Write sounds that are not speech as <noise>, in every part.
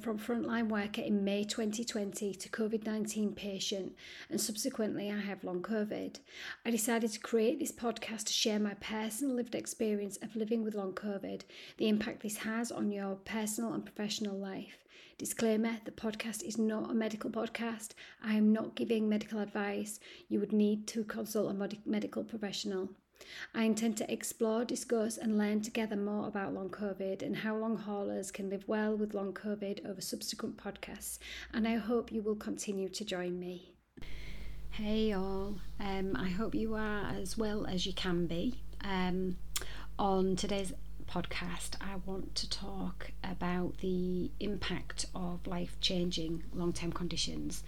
from frontline worker in May 2020 to COVID 19 patient, and subsequently, I have long COVID. I decided to create this podcast to share my personal lived experience of living with long COVID, the impact this has on your personal and professional life. Disclaimer the podcast is not a medical podcast. I am not giving medical advice. You would need to consult a medical professional. I intend to explore, discuss, and learn together more about long COVID and how long haulers can live well with long COVID over subsequent podcasts. And I hope you will continue to join me. Hey, all. Um, I hope you are as well as you can be. Um, on today's podcast, I want to talk about the impact of life changing long term conditions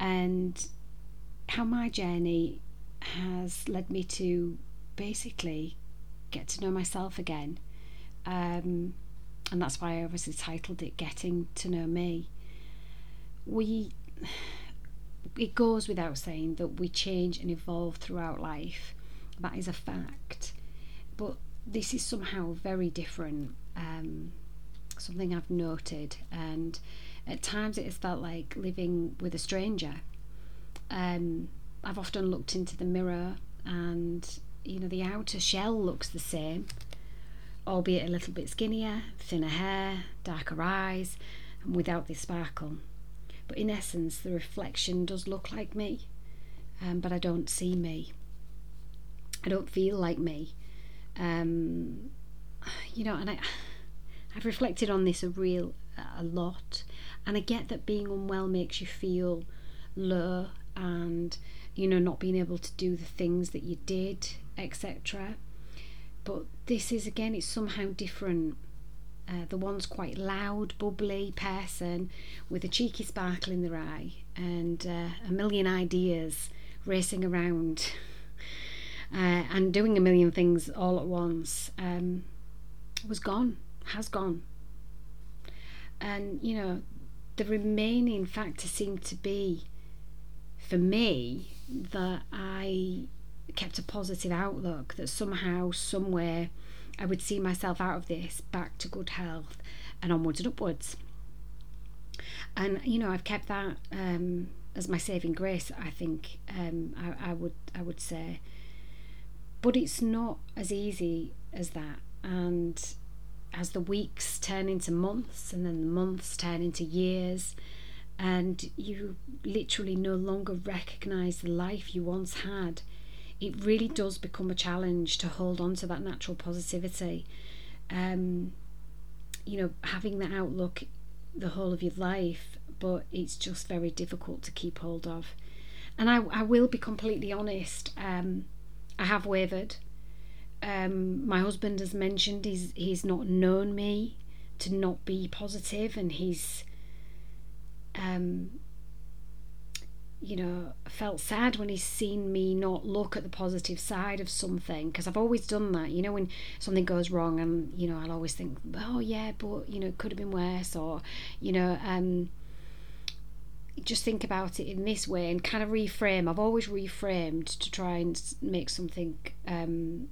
and how my journey has led me to basically get to know myself again. Um, and that's why I obviously titled it Getting to Know Me. We, it goes without saying that we change and evolve throughout life. That is a fact. But this is somehow very different. Um, something I've noted, and at times it has felt like living with a stranger. Um, I've often looked into the mirror, and you know the outer shell looks the same, albeit a little bit skinnier, thinner hair, darker eyes, and without the sparkle. But in essence, the reflection does look like me, um, but I don't see me. I don't feel like me um, you know, and I, I've reflected on this a real a lot, and I get that being unwell makes you feel low and you know not being able to do the things that you did, etc. But this is again, it's somehow different. Uh, the one's quite loud, bubbly person with a cheeky sparkle in their eye and uh, a million ideas racing around <laughs> uh, and doing a million things all at once um, was gone, has gone. And, you know, the remaining factor seemed to be, for me, that I kept a positive outlook, that somehow, somewhere, I would see myself out of this back to good health and onwards and upwards. And, you know, I've kept that um, as my saving grace, I think um, I, I would I would say but it's not as easy as that. And as the weeks turn into months and then the months turn into years, and you literally no longer recognize the life you once had, it really does become a challenge to hold on to that natural positivity. Um, you know, having that outlook the whole of your life, but it's just very difficult to keep hold of. And I, I will be completely honest. Um, I have wavered. Um, my husband has mentioned he's he's not known me to not be positive, and he's, um, you know, felt sad when he's seen me not look at the positive side of something because I've always done that. You know, when something goes wrong, and you know, I'll always think, oh yeah, but you know, it could have been worse, or you know, um just think about it in this way and kind of reframe. I've always reframed to try and make something, um,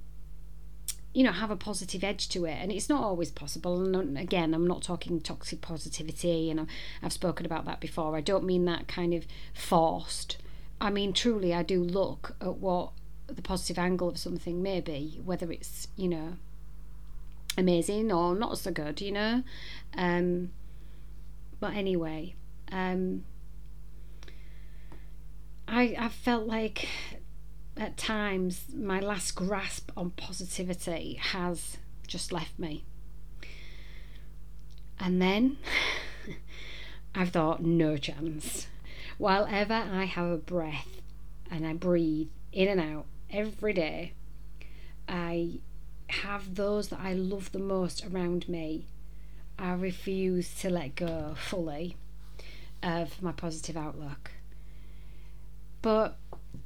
you know, have a positive edge to it. And it's not always possible. And again, I'm not talking toxic positivity, and I've spoken about that before. I don't mean that kind of forced. I mean, truly, I do look at what the positive angle of something may be, whether it's, you know, amazing or not so good, you know. Um, but anyway, um, I, I felt like at times my last grasp on positivity has just left me. And then <laughs> I've thought, no chance. While ever I have a breath and I breathe in and out every day, I have those that I love the most around me. I refuse to let go fully of my positive outlook. But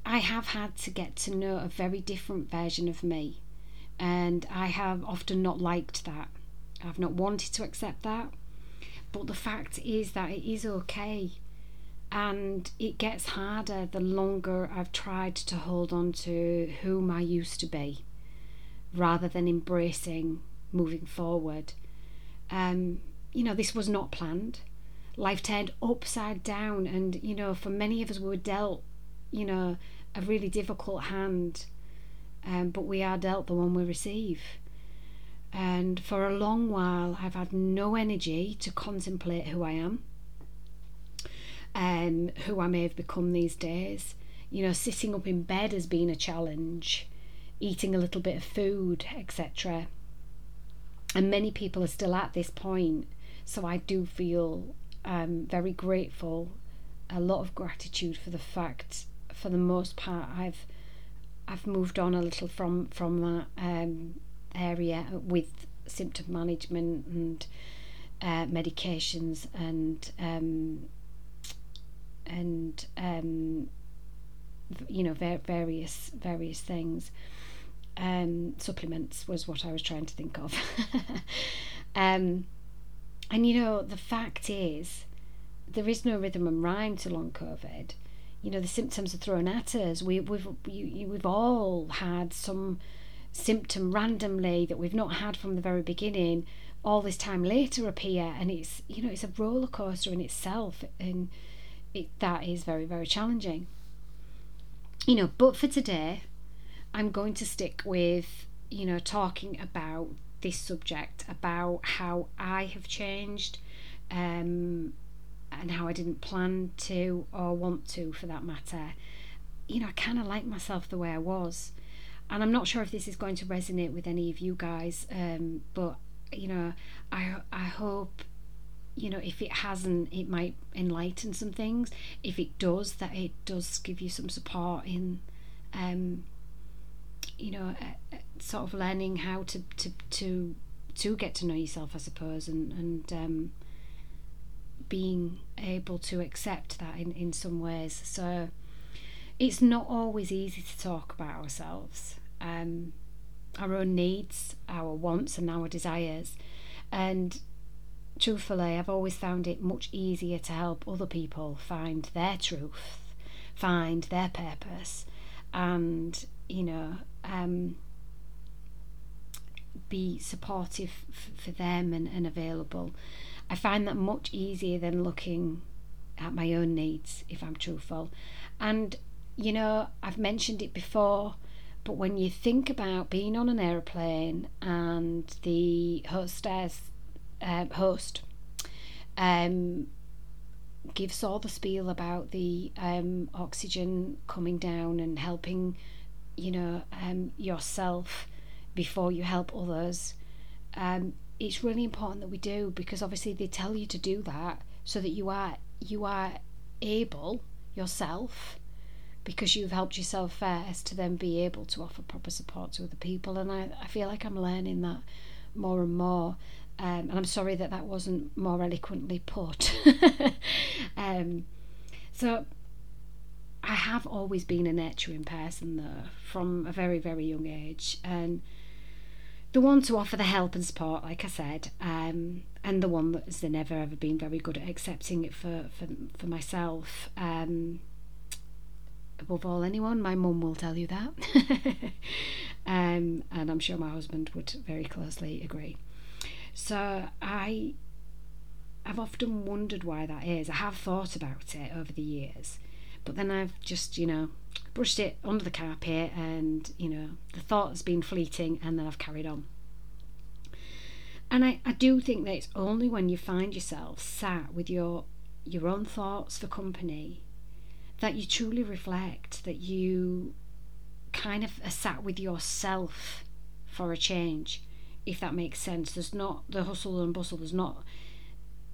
I have had to get to know a very different version of me, and I have often not liked that. I've not wanted to accept that. But the fact is that it is okay. And it gets harder the longer I've tried to hold on to whom I used to be. rather than embracing moving forward. Um, you know, this was not planned. Life turned upside down, and you know, for many of us, we were dealt, you know, a really difficult hand, um, but we are dealt the one we receive. And for a long while, I've had no energy to contemplate who I am and um, who I may have become these days. You know, sitting up in bed has been a challenge, eating a little bit of food, etc. And many people are still at this point. So I do feel um, very grateful, a lot of gratitude for the fact, for the most part, I've I've moved on a little from from that um, area with symptom management and uh, medications and um, and um, you know various various things. Um, supplements was what I was trying to think of. <laughs> um, and you know the fact is, there is no rhythm and rhyme to long COVID. You know the symptoms are thrown at us. We, we've you, we've all had some symptom randomly that we've not had from the very beginning all this time later appear and it's you know it's a roller coaster in itself and it, that is very very challenging you know but for today i'm going to stick with you know talking about this subject about how i have changed um, and how i didn't plan to or want to for that matter you know i kind of like myself the way i was and I'm not sure if this is going to resonate with any of you guys, um, but you know, I I hope you know if it hasn't, it might enlighten some things. If it does, that it does give you some support in, um, you know, uh, uh, sort of learning how to to to to get to know yourself, I suppose, and and um, being able to accept that in in some ways. So it's not always easy to talk about ourselves, um, our own needs, our wants, and our desires. And truthfully, I've always found it much easier to help other people find their truth, find their purpose, and, you know, um, be supportive f- for them and, and available. I find that much easier than looking at my own needs, if I'm truthful. And you know, I've mentioned it before, but when you think about being on an aeroplane and the hostess, uh, host, um, gives all the spiel about the um, oxygen coming down and helping, you know, um, yourself before you help others. Um, it's really important that we do because obviously they tell you to do that so that you are you are able yourself because you've helped yourself first to then be able to offer proper support to other people. And I, I feel like I'm learning that more and more. Um, and I'm sorry that that wasn't more eloquently put. <laughs> um, so I have always been a nurturing person, though, from a very, very young age. And the one to offer the help and support, like I said, um, and the one that's never ever been very good at accepting it for for, for myself. Um, above all anyone. My mum will tell you that. <laughs> um, and I'm sure my husband would very closely agree. So I I've often wondered why that is. I have thought about it over the years, but then I've just, you know, brushed it under the carpet and, you know, the thought has been fleeting and then I've carried on. And I, I do think that it's only when you find yourself sat with your your own thoughts for company that you truly reflect, that you kind of are sat with yourself for a change, if that makes sense. There's not the hustle and bustle, there's not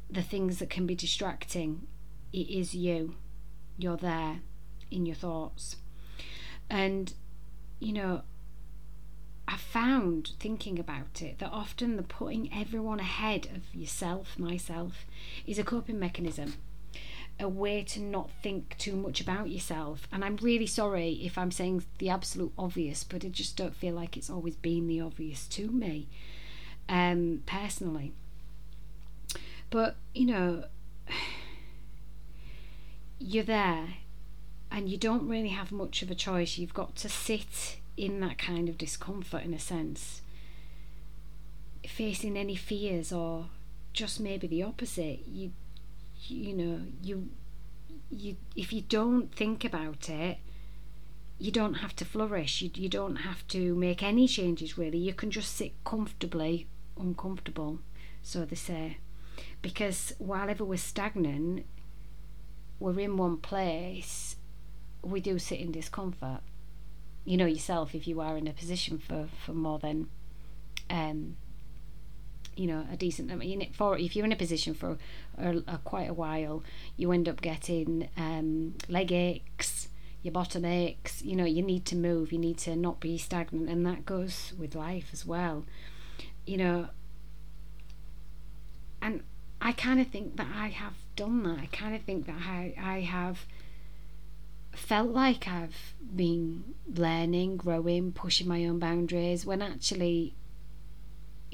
the things that can be distracting. It is you. You're there in your thoughts. And, you know, I found thinking about it that often the putting everyone ahead of yourself, myself, is a coping mechanism a way to not think too much about yourself. And I'm really sorry if I'm saying the absolute obvious, but I just don't feel like it's always been the obvious to me, um, personally. But, you know, you're there and you don't really have much of a choice. You've got to sit in that kind of discomfort in a sense, facing any fears or just maybe the opposite, you you know, you you if you don't think about it, you don't have to flourish. You you don't have to make any changes really. You can just sit comfortably uncomfortable, so they say. Because while ever we're stagnant, we're in one place, we do sit in discomfort. You know yourself if you are in a position for, for more than um you know a decent I mean for if you're in a position for a, a, quite a while you end up getting um, leg aches your bottom aches you know you need to move you need to not be stagnant and that goes with life as well you know and I kind of think that I have done that. I kind of think that I, I have felt like I've been learning, growing, pushing my own boundaries when actually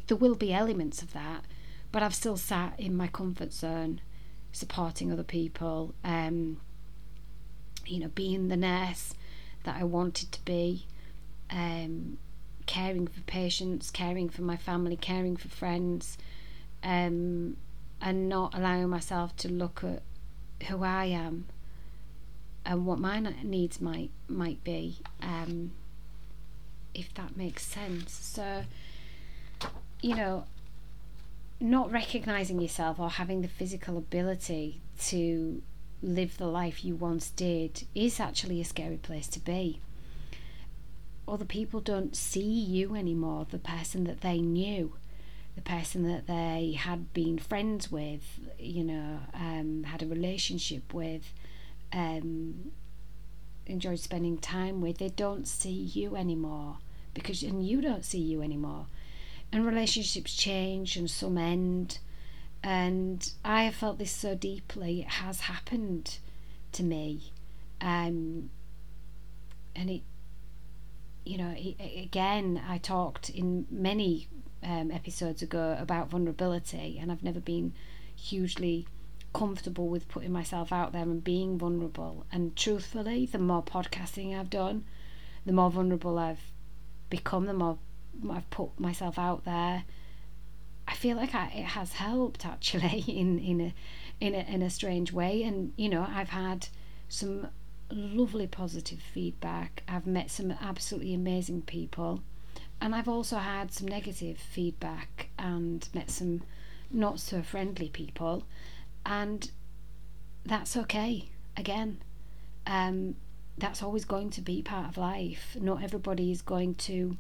there will be elements of that, but I've still sat in my comfort zone, supporting other people, um, you know, being the nurse that I wanted to be, um, caring for patients, caring for my family, caring for friends, um, and not allowing myself to look at who I am and what my needs might might be, um, if that makes sense. So, you know, not recognizing yourself or having the physical ability to live the life you once did is actually a scary place to be. Other people don't see you anymore, the person that they knew the person that they had been friends with, you know, um, had a relationship with, um, enjoyed spending time with, they don't see you anymore because, and you don't see you anymore. And relationships change and some end. And I have felt this so deeply. It has happened to me. Um, and it, you know, it, again, I talked in many um, episodes ago about vulnerability, and I've never been hugely comfortable with putting myself out there and being vulnerable. And truthfully, the more podcasting I've done, the more vulnerable I've become, the more I've put myself out there. I feel like I, it has helped actually <laughs> in in a in a in a strange way. And you know, I've had some lovely positive feedback. I've met some absolutely amazing people and I've also had some negative feedback and met some not so friendly people, and that's okay. Again, um, that's always going to be part of life. Not everybody is going to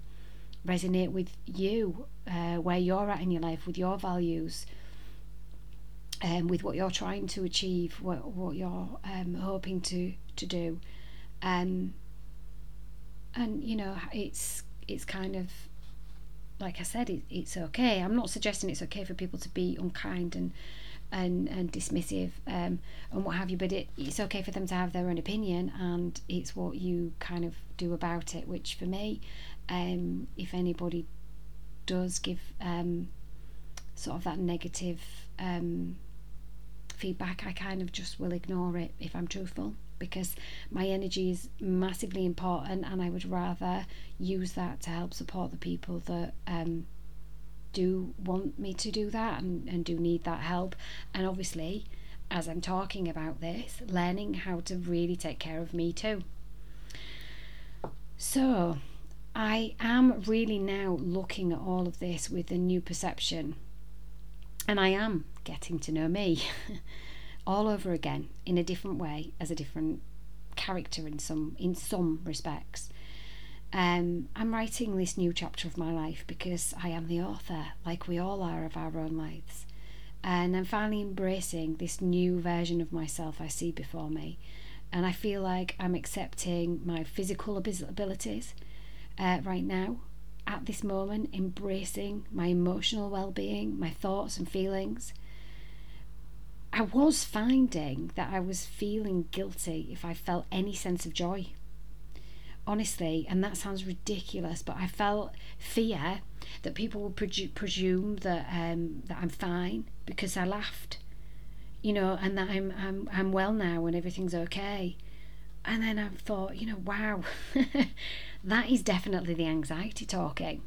resonate with you, uh, where you're at in your life, with your values, um, with what you're trying to achieve, what what you're um, hoping to to do, um, and you know it's it's kind of like I said, it, it's okay. I'm not suggesting it's okay for people to be unkind and and and dismissive um, and what have you, but it, it's okay for them to have their own opinion, and it's what you kind of do about it. Which for me, um, if anybody does give um, sort of that negative um, feedback, I kind of just will ignore it if I'm truthful because my energy is massively important and I would rather use that to help support the people that um, do want me to do that and, and do need that help. And obviously, as I'm talking about this, learning how to really take care of me too. So, I am really now looking at all of this with a new perception, and I am getting to know me. <laughs> all over again in a different way as a different character in some in some respects. Um, I'm writing this new chapter of my life because I am the author, like we all are of our own lives. And I'm finally embracing this new version of myself I see before me. And I feel like I'm accepting my physical abilities uh, right now, at this moment, embracing my emotional well being, my thoughts and feelings, I was finding that I was feeling guilty if I felt any sense of joy. Honestly, and that sounds ridiculous, but I felt fear that people would presume that um, that I'm fine because I laughed, you know, and that I'm I'm I'm well now and everything's okay. and then I've thought, you know, wow, <laughs> that is definitely the anxiety talking.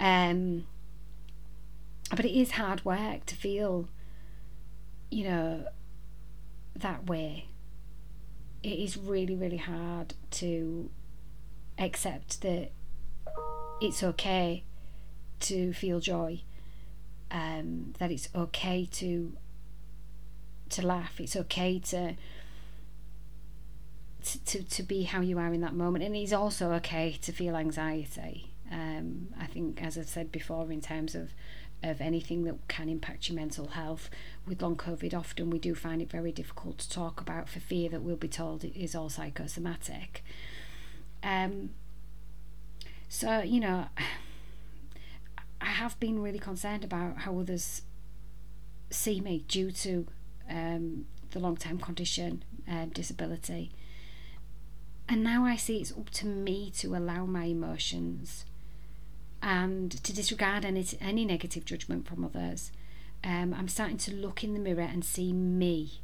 Um, but it is hard work to feel, you know, that way. It is really, really hard to accept that it's okay to feel joy, um, that it's okay to to laugh, it's okay to to, to be how you are in that moment. And it's also okay to feel anxiety. Um, I think, as I've said before, in terms of of anything that can impact your mental health with long COVID, often we do find it very difficult to talk about for fear that we'll be told it is all psychosomatic. Um, so, you know, <sighs> I have been really concerned about how others see me due to um, the long term condition, um, disability. And now I see it's up to me to allow my emotions and to disregard any, any negative judgment from others. Um, I'm starting to look in the mirror and see me.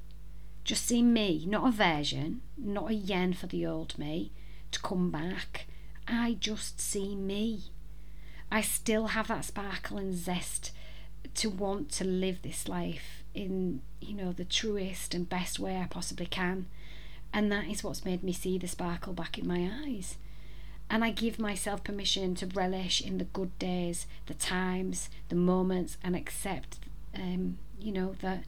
Just see me, not a version, not a yen for the old me to come back. I just see me. I still have that sparkle and zest to want to live this life in, you know, the truest and best way I possibly can. And that is what's made me see the sparkle back in my eyes. And I give myself permission to relish in the good days, the times, the moments, and accept, um, you know, that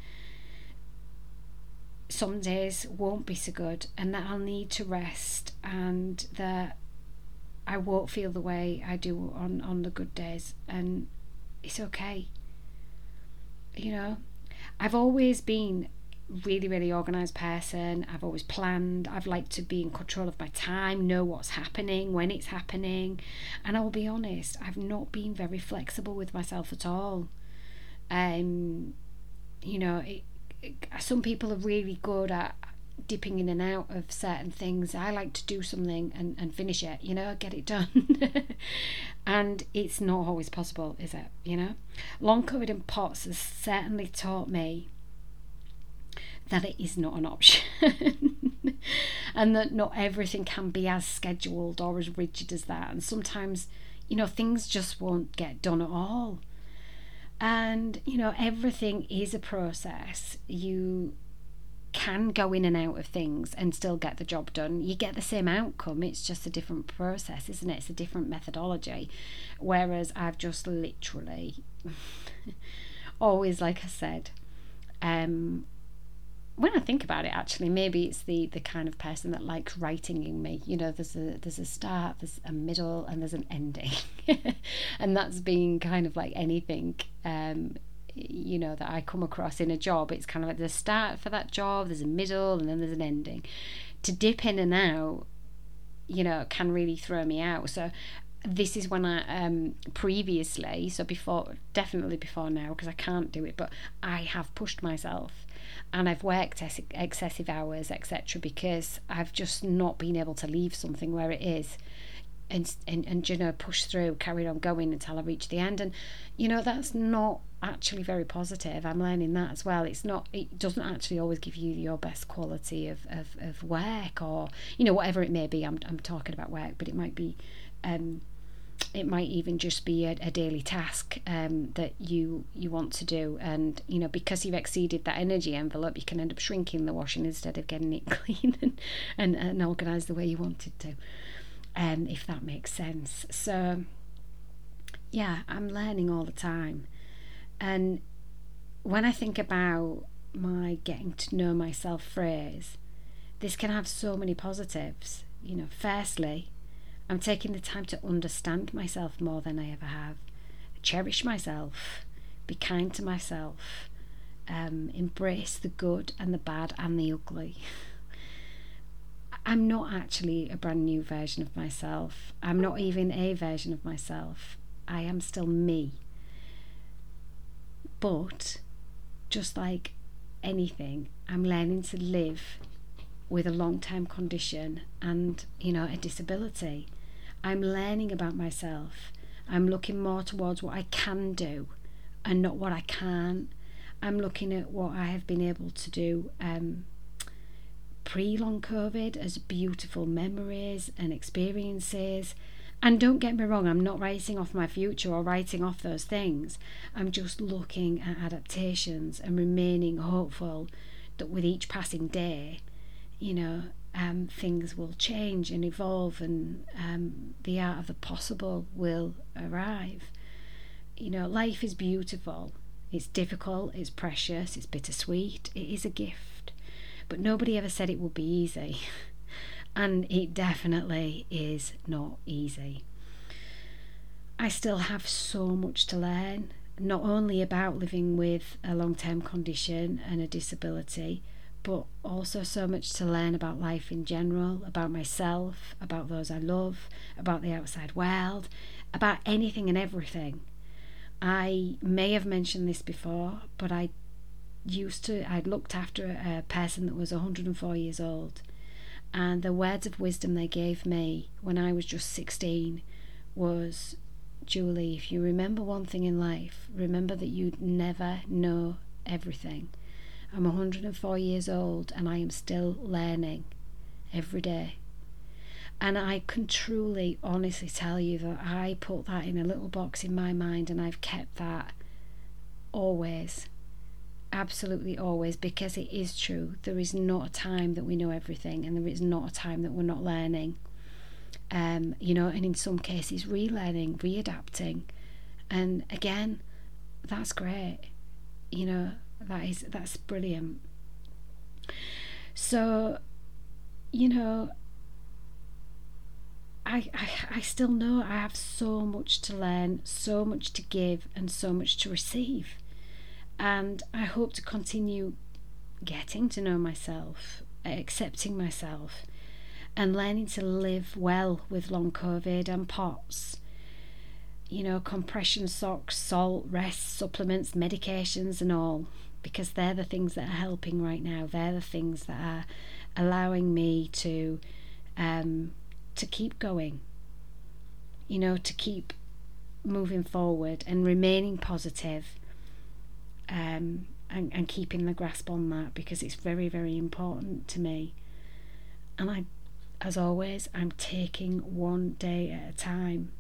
some days won't be so good and that I'll need to rest and that I won't feel the way I do on, on the good days. And it's okay. You know, I've always been really really organized person. I've always planned. I've liked to be in control of my time know what's happening when it's happening. And i'll be honest i've not been very flexible with myself at all. Um you know it, it, some people are really good at dipping in and out of certain things. I like to do something and, and finish it you know get it done. <laughs> And it's not always possible is it? You know? Long covid and pots has certainly taught me that it is not an option <laughs> and that not everything can be as scheduled or as rigid as that. And sometimes, you know, things just won't get done at all. And, you know, everything is a process. You can go in and out of things and still get the job done. You get the same outcome, it's just a different process, isn't it? It's a different methodology. Whereas I've just literally <laughs> always, like I said, um, when I think about it, actually, maybe it's the the kind of person that likes writing in me. You know, there's a there's a start, there's a middle, and there's an ending, <laughs> and that's being kind of like anything. Um, you know that I come across in a job. It's kind of like a start for that job, there's a middle, and then there's an ending. To dip in and out, you know, can really throw me out. So this is when I um previously, so before, definitely before now, because I can't do it, but I have pushed myself and I've worked excessive hours, etc., because I've just not been able to leave something where it is. And, and and you know push through carry on going until I reach the end and you know that's not actually very positive I'm learning that as well it's not it doesn't actually always give you your best quality of, of, of work or you know whatever it may be I'm, I'm talking about work but it might be um it might even just be a, a daily task um, that you you want to do. And you know because you've exceeded that energy envelope you can end up shrinking the washing instead of getting it <laughs> clean and, and, and organized the way you wanted to um, if that makes sense. So yeah i'm learning all the time. And when i think about my getting to know myself phrase this can have so many positives. You know firstly I'm taking the time to understand myself more than I ever have, cherish myself, be kind to myself, um, embrace the good and the bad and the ugly. I'm not actually a brand new version of myself. I'm not even a version of myself. I am still me. But just like anything, I'm learning to live with a long term condition and, you know, a disability. I'm learning about myself. I'm looking more towards what I can do and not what I can't. I'm looking at what I have been able to do um, pre long COVID as beautiful memories and experiences. And don't get me wrong, I'm not writing off my future or writing off those things. I'm just looking at adaptations and remaining hopeful that with each passing day, you know, um, things will change and evolve and um, the art of the possible will arrive. You know, life is beautiful. It's difficult, it's precious, it's bittersweet, it is a gift. But nobody ever said it would be easy. <laughs> and it definitely is not easy. I still have so much to learn, not only about living with a long term condition and a disability, but also so much to learn about life in general, about myself, about those I love, about the outside world, about anything and everything. I may have mentioned this before, but I used to, I'd looked after a person that was 104 years old, and the words of wisdom they gave me when I was just 16 was Julie, if you remember one thing in life, remember that you never know everything. I'm 104 years old and I am still learning every day. And I can truly, honestly tell you that I put that in a little box in my mind and I've kept that always. Absolutely always, because it is true. There is not a time that we know everything, and there is not a time that we're not learning. Um, you know, and in some cases, relearning, readapting. And again, that's great. You know, that is that's brilliant. So, you know, I, I, I still know I have so much to learn, so much to give, and so much to receive. And I hope to continue getting to know myself, accepting myself, and learning to live well with long COVID and POTS. You know, compression socks, salt, rest, supplements, medications, and all, because they're the things that are helping right now. They're the things that are allowing me to um, to keep going, you know, to keep moving forward and remaining positive, um, and, and keeping the grasp on that because it's very, very important to me. And I, as always, I'm taking one day at a time.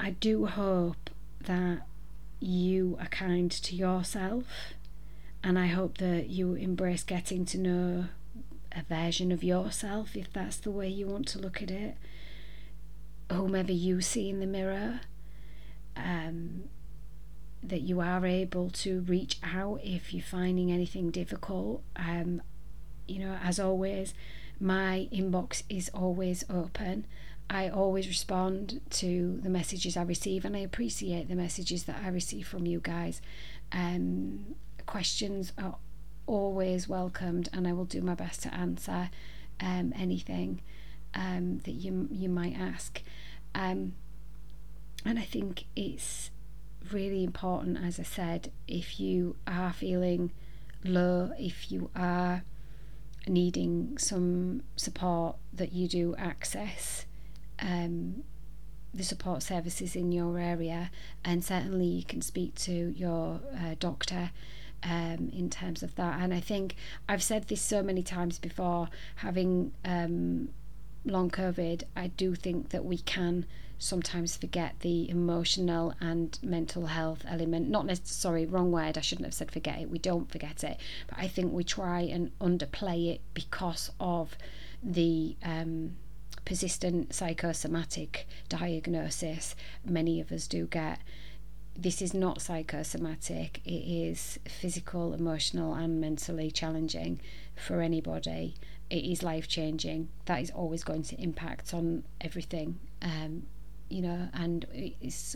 I do hope that you are kind to yourself, and I hope that you embrace getting to know a version of yourself, if that's the way you want to look at it, whomever you see in the mirror, um, that you are able to reach out if you're finding anything difficult. Um, you know, as always, my inbox is always open. I always respond to the messages I receive, and I appreciate the messages that I receive from you guys. Um, questions are always welcomed, and I will do my best to answer um, anything um, that you you might ask. Um, and I think it's really important, as I said, if you are feeling low, if you are needing some support, that you do access um, the support services in your area, and certainly you can speak to your uh, doctor um, in terms of that. And I think I've said this so many times before, having um, long COVID, I do think that we can sometimes forget the emotional and mental health element. Not necessarily wrong word, I shouldn't have said forget it. We don't forget it, but I think we try and underplay it because of the um, persistent psychosomatic diagnosis many of us do get this is not psychosomatic, it is physical, emotional, and mentally challenging for anybody. It is life changing. That is always going to impact on everything, um, you know, and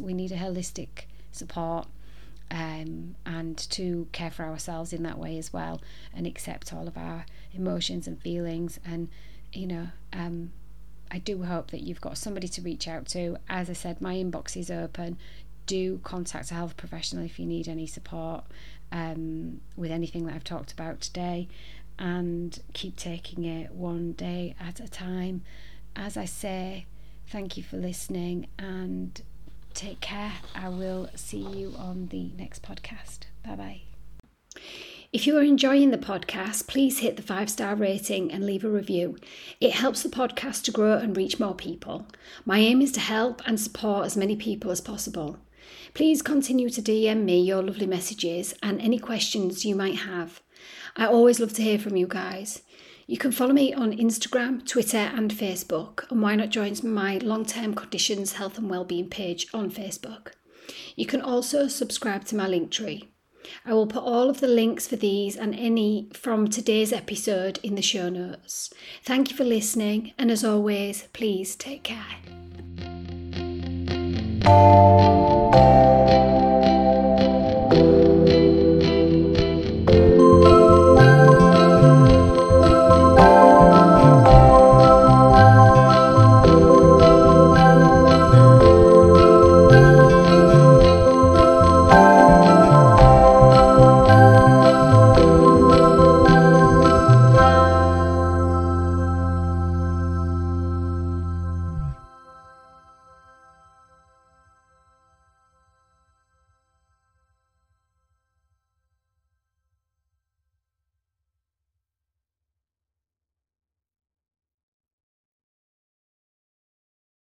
we need a holistic support um, and to care for ourselves in that way as well and accept all of our emotions and feelings. And, you know, um, I do hope that you've got somebody to reach out to. As I said, my inbox is open do contact a health professional if you need any support um, with anything that I've talked about today and keep taking it one day at a time. As I say, thank you for listening and take care. I will see you on the next podcast. Bye bye. If you are enjoying the podcast, please hit the five star rating and leave a review. It helps the podcast to grow and reach more people. My aim is to help and support as many people as possible. Please continue to DM me your lovely messages and any questions you might have. I always love to hear from you guys. You can follow me on Instagram, Twitter, and Facebook, and why not join my long term conditions, health, and wellbeing page on Facebook. You can also subscribe to my Linktree. I will put all of the links for these and any from today's episode in the show notes. Thank you for listening, and as always, please take care.